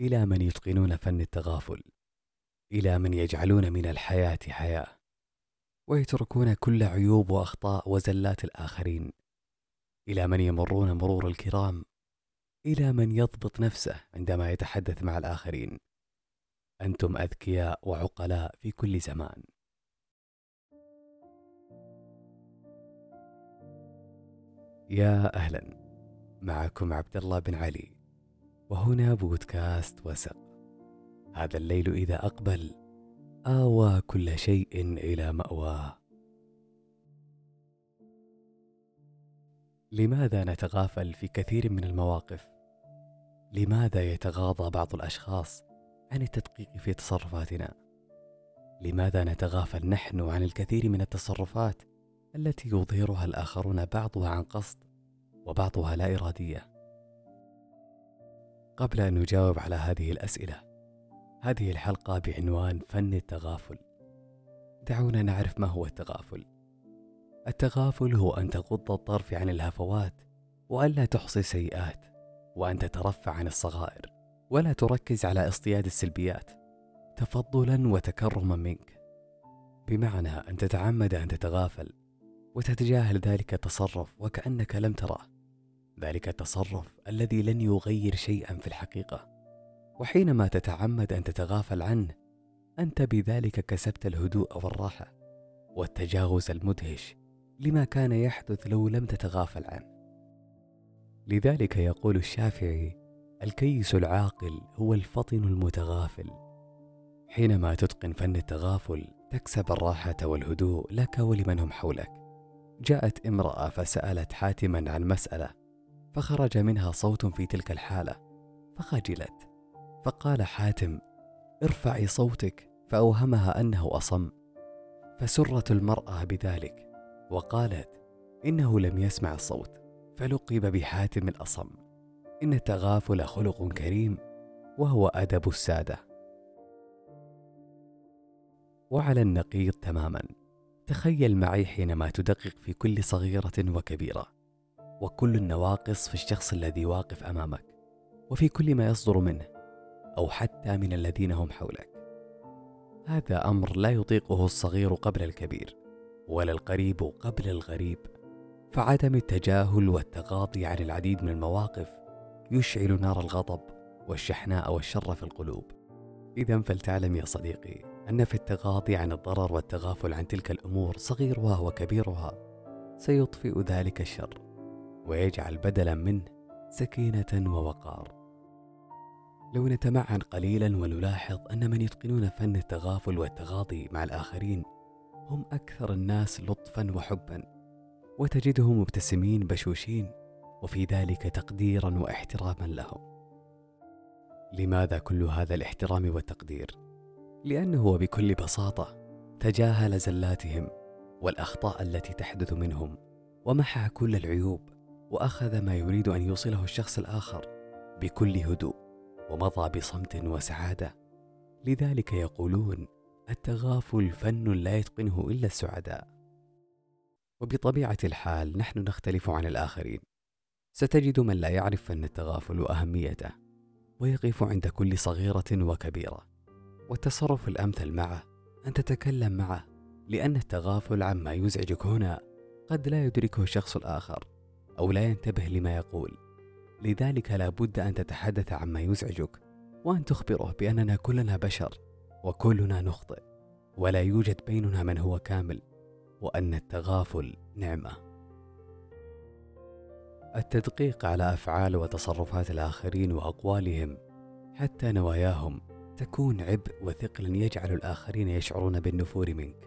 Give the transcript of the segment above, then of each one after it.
إلى من يتقنون فن التغافل إلى من يجعلون من الحياة حياة ويتركون كل عيوب وأخطاء وزلات الآخرين إلى من يمرون مرور الكرام إلى من يضبط نفسه عندما يتحدث مع الآخرين. أنتم أذكياء وعقلاء في كل زمان. يا أهلا معكم عبد الله بن علي. وهنا بودكاست وسق هذا الليل إذا أقبل آوى كل شيء إلى مأواه. لماذا نتغافل في كثير من المواقف؟ لماذا يتغاضى بعض الأشخاص عن التدقيق في تصرفاتنا؟ لماذا نتغافل نحن عن الكثير من التصرفات التي يظهرها الآخرون بعضها عن قصد وبعضها لا إرادية؟ قبل أن نجاوب على هذه الأسئلة هذه الحلقة بعنوان فن التغافل. دعونا نعرف ما هو التغافل. التغافل هو أن تغض الطرف عن الهفوات والا تحصي سيئات وأن تترفع عن الصغائر ولا تركز على اصطياد السلبيات تفضلا وتكرما منك. بمعنى أن تتعمد أن تتغافل وتتجاهل ذلك التصرف وكأنك لم تراه. ذلك التصرف الذي لن يغير شيئا في الحقيقة. وحينما تتعمد أن تتغافل عنه أنت بذلك كسبت الهدوء والراحة والتجاوز المدهش لما كان يحدث لو لم تتغافل عنه. لذلك يقول الشافعي الكيس العاقل هو الفطن المتغافل. حينما تتقن فن التغافل تكسب الراحة والهدوء لك ولمن هم حولك. جاءت امرأة فسألت حاتما عن مسألة فخرج منها صوت في تلك الحالة. فخجلت. فقال حاتم ارفعي صوتك. فأوهمها أنه أصم. فسرت المرأة بذلك. وقالت إنه لم يسمع الصوت. فلقب بحاتم الأصم. إن التغافل خلق كريم وهو أدب السادة. وعلى النقيض تماما. تخيل معي حينما تدقق في كل صغيرة وكبيرة. وكل النواقص في الشخص الذي واقف أمامك وفي كل ما يصدر منه أو حتى من الذين هم حولك. هذا أمر لا يطيقه الصغير قبل الكبير ولا القريب قبل الغريب. فعدم التجاهل والتغاضي عن العديد من المواقف يشعل نار الغضب والشحناء والشر في القلوب. إذا فلتعلم يا صديقي أن في التغاضي عن الضرر والتغافل عن تلك الأمور صغيرها وكبيرها سيطفئ ذلك الشر. ويجعل بدلا منه سكينة ووقار. لو نتمعن قليلا ونلاحظ أن من يتقنون فن التغافل والتغاضي مع الآخرين هم أكثر الناس لطفا وحبا وتجدهم مبتسمين بشوشين وفي ذلك تقديرا واحتراما لهم. لماذا كل هذا الاحترام والتقدير؟ لأنه بكل بساطة تجاهل زلاتهم والأخطاء التي تحدث منهم ومحى كل العيوب. وأخذ ما يريد أن يوصله الشخص الآخر بكل هدوء ومضى بصمت وسعادة. لذلك يقولون التغافل فن لا يتقنه إلا السعداء. وبطبيعة الحال نحن نختلف عن الآخرين. ستجد من لا يعرف فن التغافل وأهميته ويقف عند كل صغيرة وكبيرة. والتصرف الأمثل معه أن تتكلم معه لأن التغافل عما يزعجك هنا قد لا يدركه الشخص الآخر. أو لا ينتبه لما يقول لذلك لا بد أن تتحدث عما يزعجك وأن تخبره بأننا كلنا بشر وكلنا نخطئ ولا يوجد بيننا من هو كامل وأن التغافل نعمة. التدقيق على أفعال وتصرفات الآخرين وأقوالهم حتى نواياهم تكون عبء وثقل يجعل الآخرين يشعرون بالنفور منك.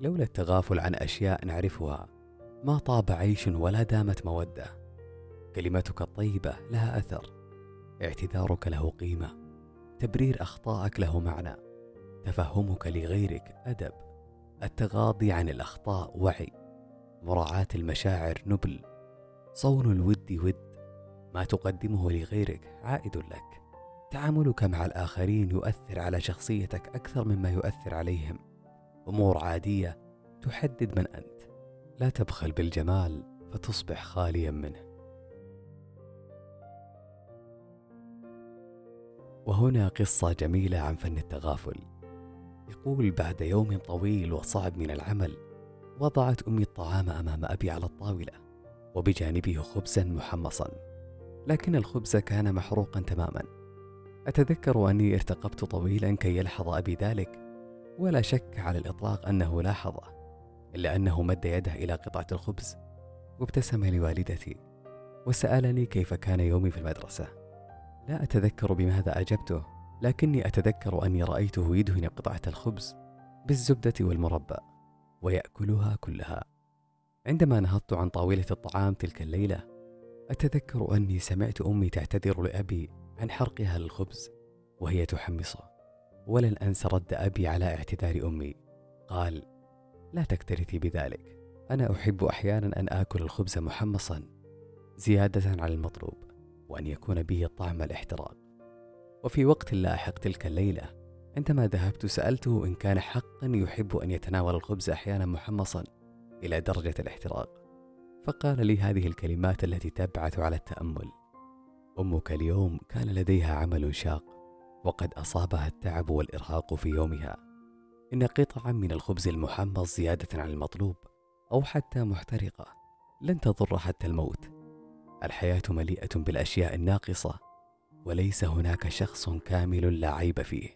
لولا التغافل عن أشياء نعرفها ما طاب عيش ولا دامت مودة. كلمتك الطيبة لها أثر، اعتذارك له قيمة، تبرير أخطائك له معنى، تفهمك لغيرك أدب. التغاضي عن الأخطاء وعي. مراعاة المشاعر نبل. صون الود ود. ما تقدمه لغيرك عائد لك. تعاملك مع الآخرين يؤثر على شخصيتك أكثر مما يؤثر عليهم. أمور عادية تحدد من أنت. لا تبخل بالجمال فتصبح خاليا منه. وهنا قصة جميلة عن فن التغافل. يقول بعد يوم طويل وصعب من العمل وضعت أمي الطعام أمام أبي على الطاولة وبجانبه خبزا محمصا. لكن الخبز كان محروقا تماما. أتذكر أني ارتقبت طويلا كي يلحظ أبي ذلك ولا شك على الإطلاق أنه لاحظه. إلا أنه مد يده إلى قطعة الخبز. وابتسم لوالدتي وسألني كيف كان يومي في المدرسة. لا أتذكر بماذا أجبته لكني أتذكر أني رأيته يدهن قطعة الخبز بالزبدة والمربى ويأكلها كلها. عندما نهضت عن طاولة الطعام تلك الليلة أتذكر أني سمعت أمي تعتذر لأبي عن حرقها للخبز وهي تحمصه. ولن أنسى رد أبي على اعتذار أمي. قال لا تكترثي بذلك. أنا أحب أحيانا أن آكل الخبز محمصا زيادة على المطلوب وأن يكون به طعم الاحتراق. وفي وقت لاحق تلك الليلة عندما ذهبت سألته إن كان حقا يحب أن يتناول الخبز أحيانا محمصا إلى درجة الاحتراق. فقال لي هذه الكلمات التي تبعث على التأمل. أمك اليوم كان لديها عمل شاق وقد أصابها التعب والإرهاق في يومها. إن قطعا من الخبز المحمص زيادة عن المطلوب أو حتى محترقة لن تضر حتى الموت. الحياة مليئة بالأشياء الناقصة وليس هناك شخص كامل لا عيب فيه.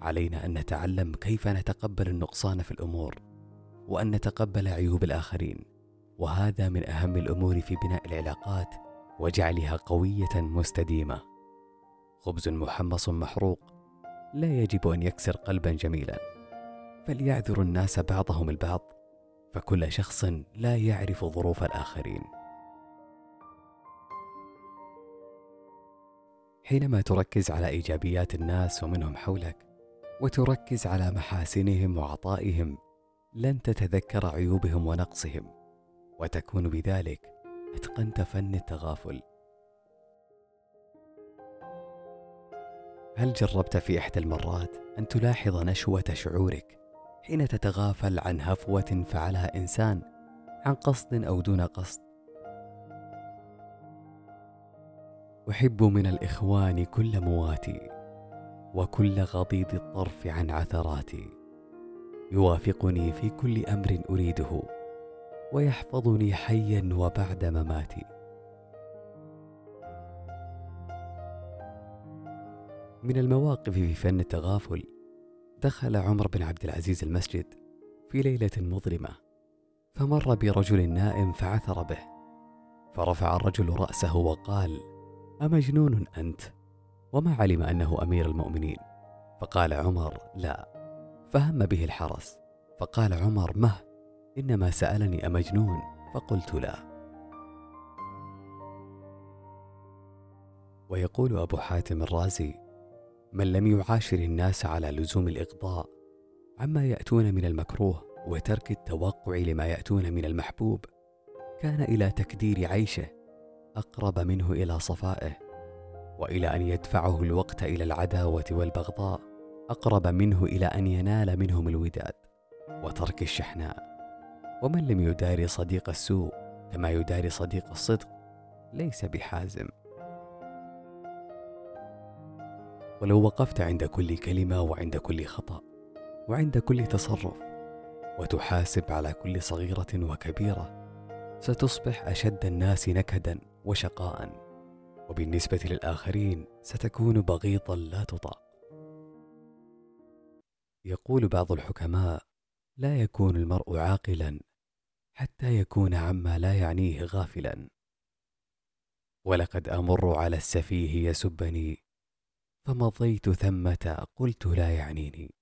علينا أن نتعلم كيف نتقبل النقصان في الأمور وأن نتقبل عيوب الآخرين. وهذا من أهم الأمور في بناء العلاقات وجعلها قوية مستديمة. خبز محمص محروق لا يجب أن يكسر قلبا جميلا. فليعذر الناس بعضهم البعض فكل شخص لا يعرف ظروف الآخرين. حينما تركز على إيجابيات الناس ومنهم حولك وتركز على محاسنهم وعطائهم لن تتذكر عيوبهم ونقصهم وتكون بذلك اتقنت فن التغافل. هل جربت في إحدى المرات أن تلاحظ نشوة شعورك؟ حين تتغافل عن هفوة فعلها إنسان عن قصد أو دون قصد. أحب من الإخوان كل مواتي وكل غضيض الطرف عن عثراتي. يوافقني في كل أمر أريده ويحفظني حيا وبعد مماتي. من المواقف في فن التغافل دخل عمر بن عبد العزيز المسجد في ليلة مظلمة فمر برجل نائم فعثر به فرفع الرجل رأسه وقال أمجنون أنت؟ وما علم أنه أمير المؤمنين؟ فقال عمر لا. فهم به الحرس فقال عمر مه إنما سألني أمجنون فقلت لا. ويقول أبو حاتم الرازي من لم يعاشر الناس على لزوم الإغضاء عما يأتون من المكروه وترك التوقع لما يأتون من المحبوب كان إلى تكدير عيشه أقرب منه إلى صفائه وإلى أن يدفعه الوقت إلى العداوة والبغضاء أقرب منه إلى أن ينال منهم الوداد وترك الشحناء. ومن لم يداري صديق السوء كما يداري صديق الصدق ليس بحازم. ولو وقفت عند كل كلمة وعند كل خطأ وعند كل تصرف وتحاسب على كل صغيرة وكبيرة ستصبح أشد الناس نكدا وشقاء. وبالنسبة للآخرين ستكون بغيضا لا تطاق. يقول بعض الحكماء لا يكون المرء عاقلا حتى يكون عما لا يعنيه غافلا. ولقد أمر على السفيه يسبني فمضيت ثمة قلت لا يعنيني.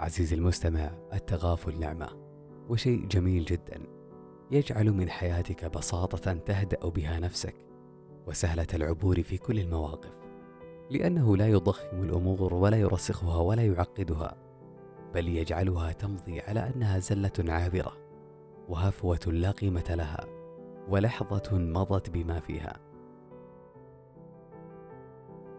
عزيزي المستمع التغافل نعمة وشيء جميل جدا. يجعل من حياتك بساطة تهدأ بها نفسك وسهلة العبور في كل المواقف. لأنه لا يضخم الأمور ولا يرسخها ولا يعقدها بل يجعلها تمضي على أنها زلة عابرة وهفوة لا قيمة لها ولحظة مضت بما فيها.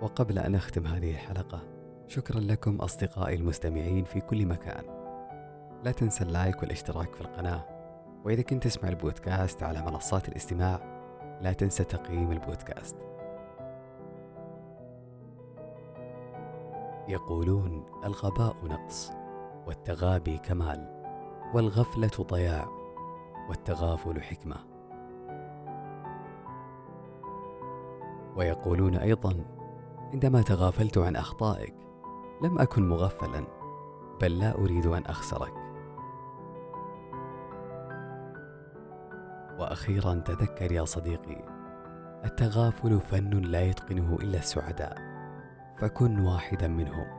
وقبل أن أختم هذه الحلقة شكرا لكم أصدقائي المستمعين في كل مكان. لا تنسى اللايك والاشتراك في القناة وإذا كنت تسمع البودكاست على منصات الاستماع لا تنسى تقييم البودكاست. يقولون الغباء نقص والتغابي كمال والغفلة ضياع والتغافل حكمة. ويقولون أيضا عندما تغافلت عن أخطائك لم أكن مغفلا بل لا أريد أن أخسرك. وأخيرا تذكر يا صديقي التغافل فن لا يتقنه إلا السعداء فكن واحدا منهم.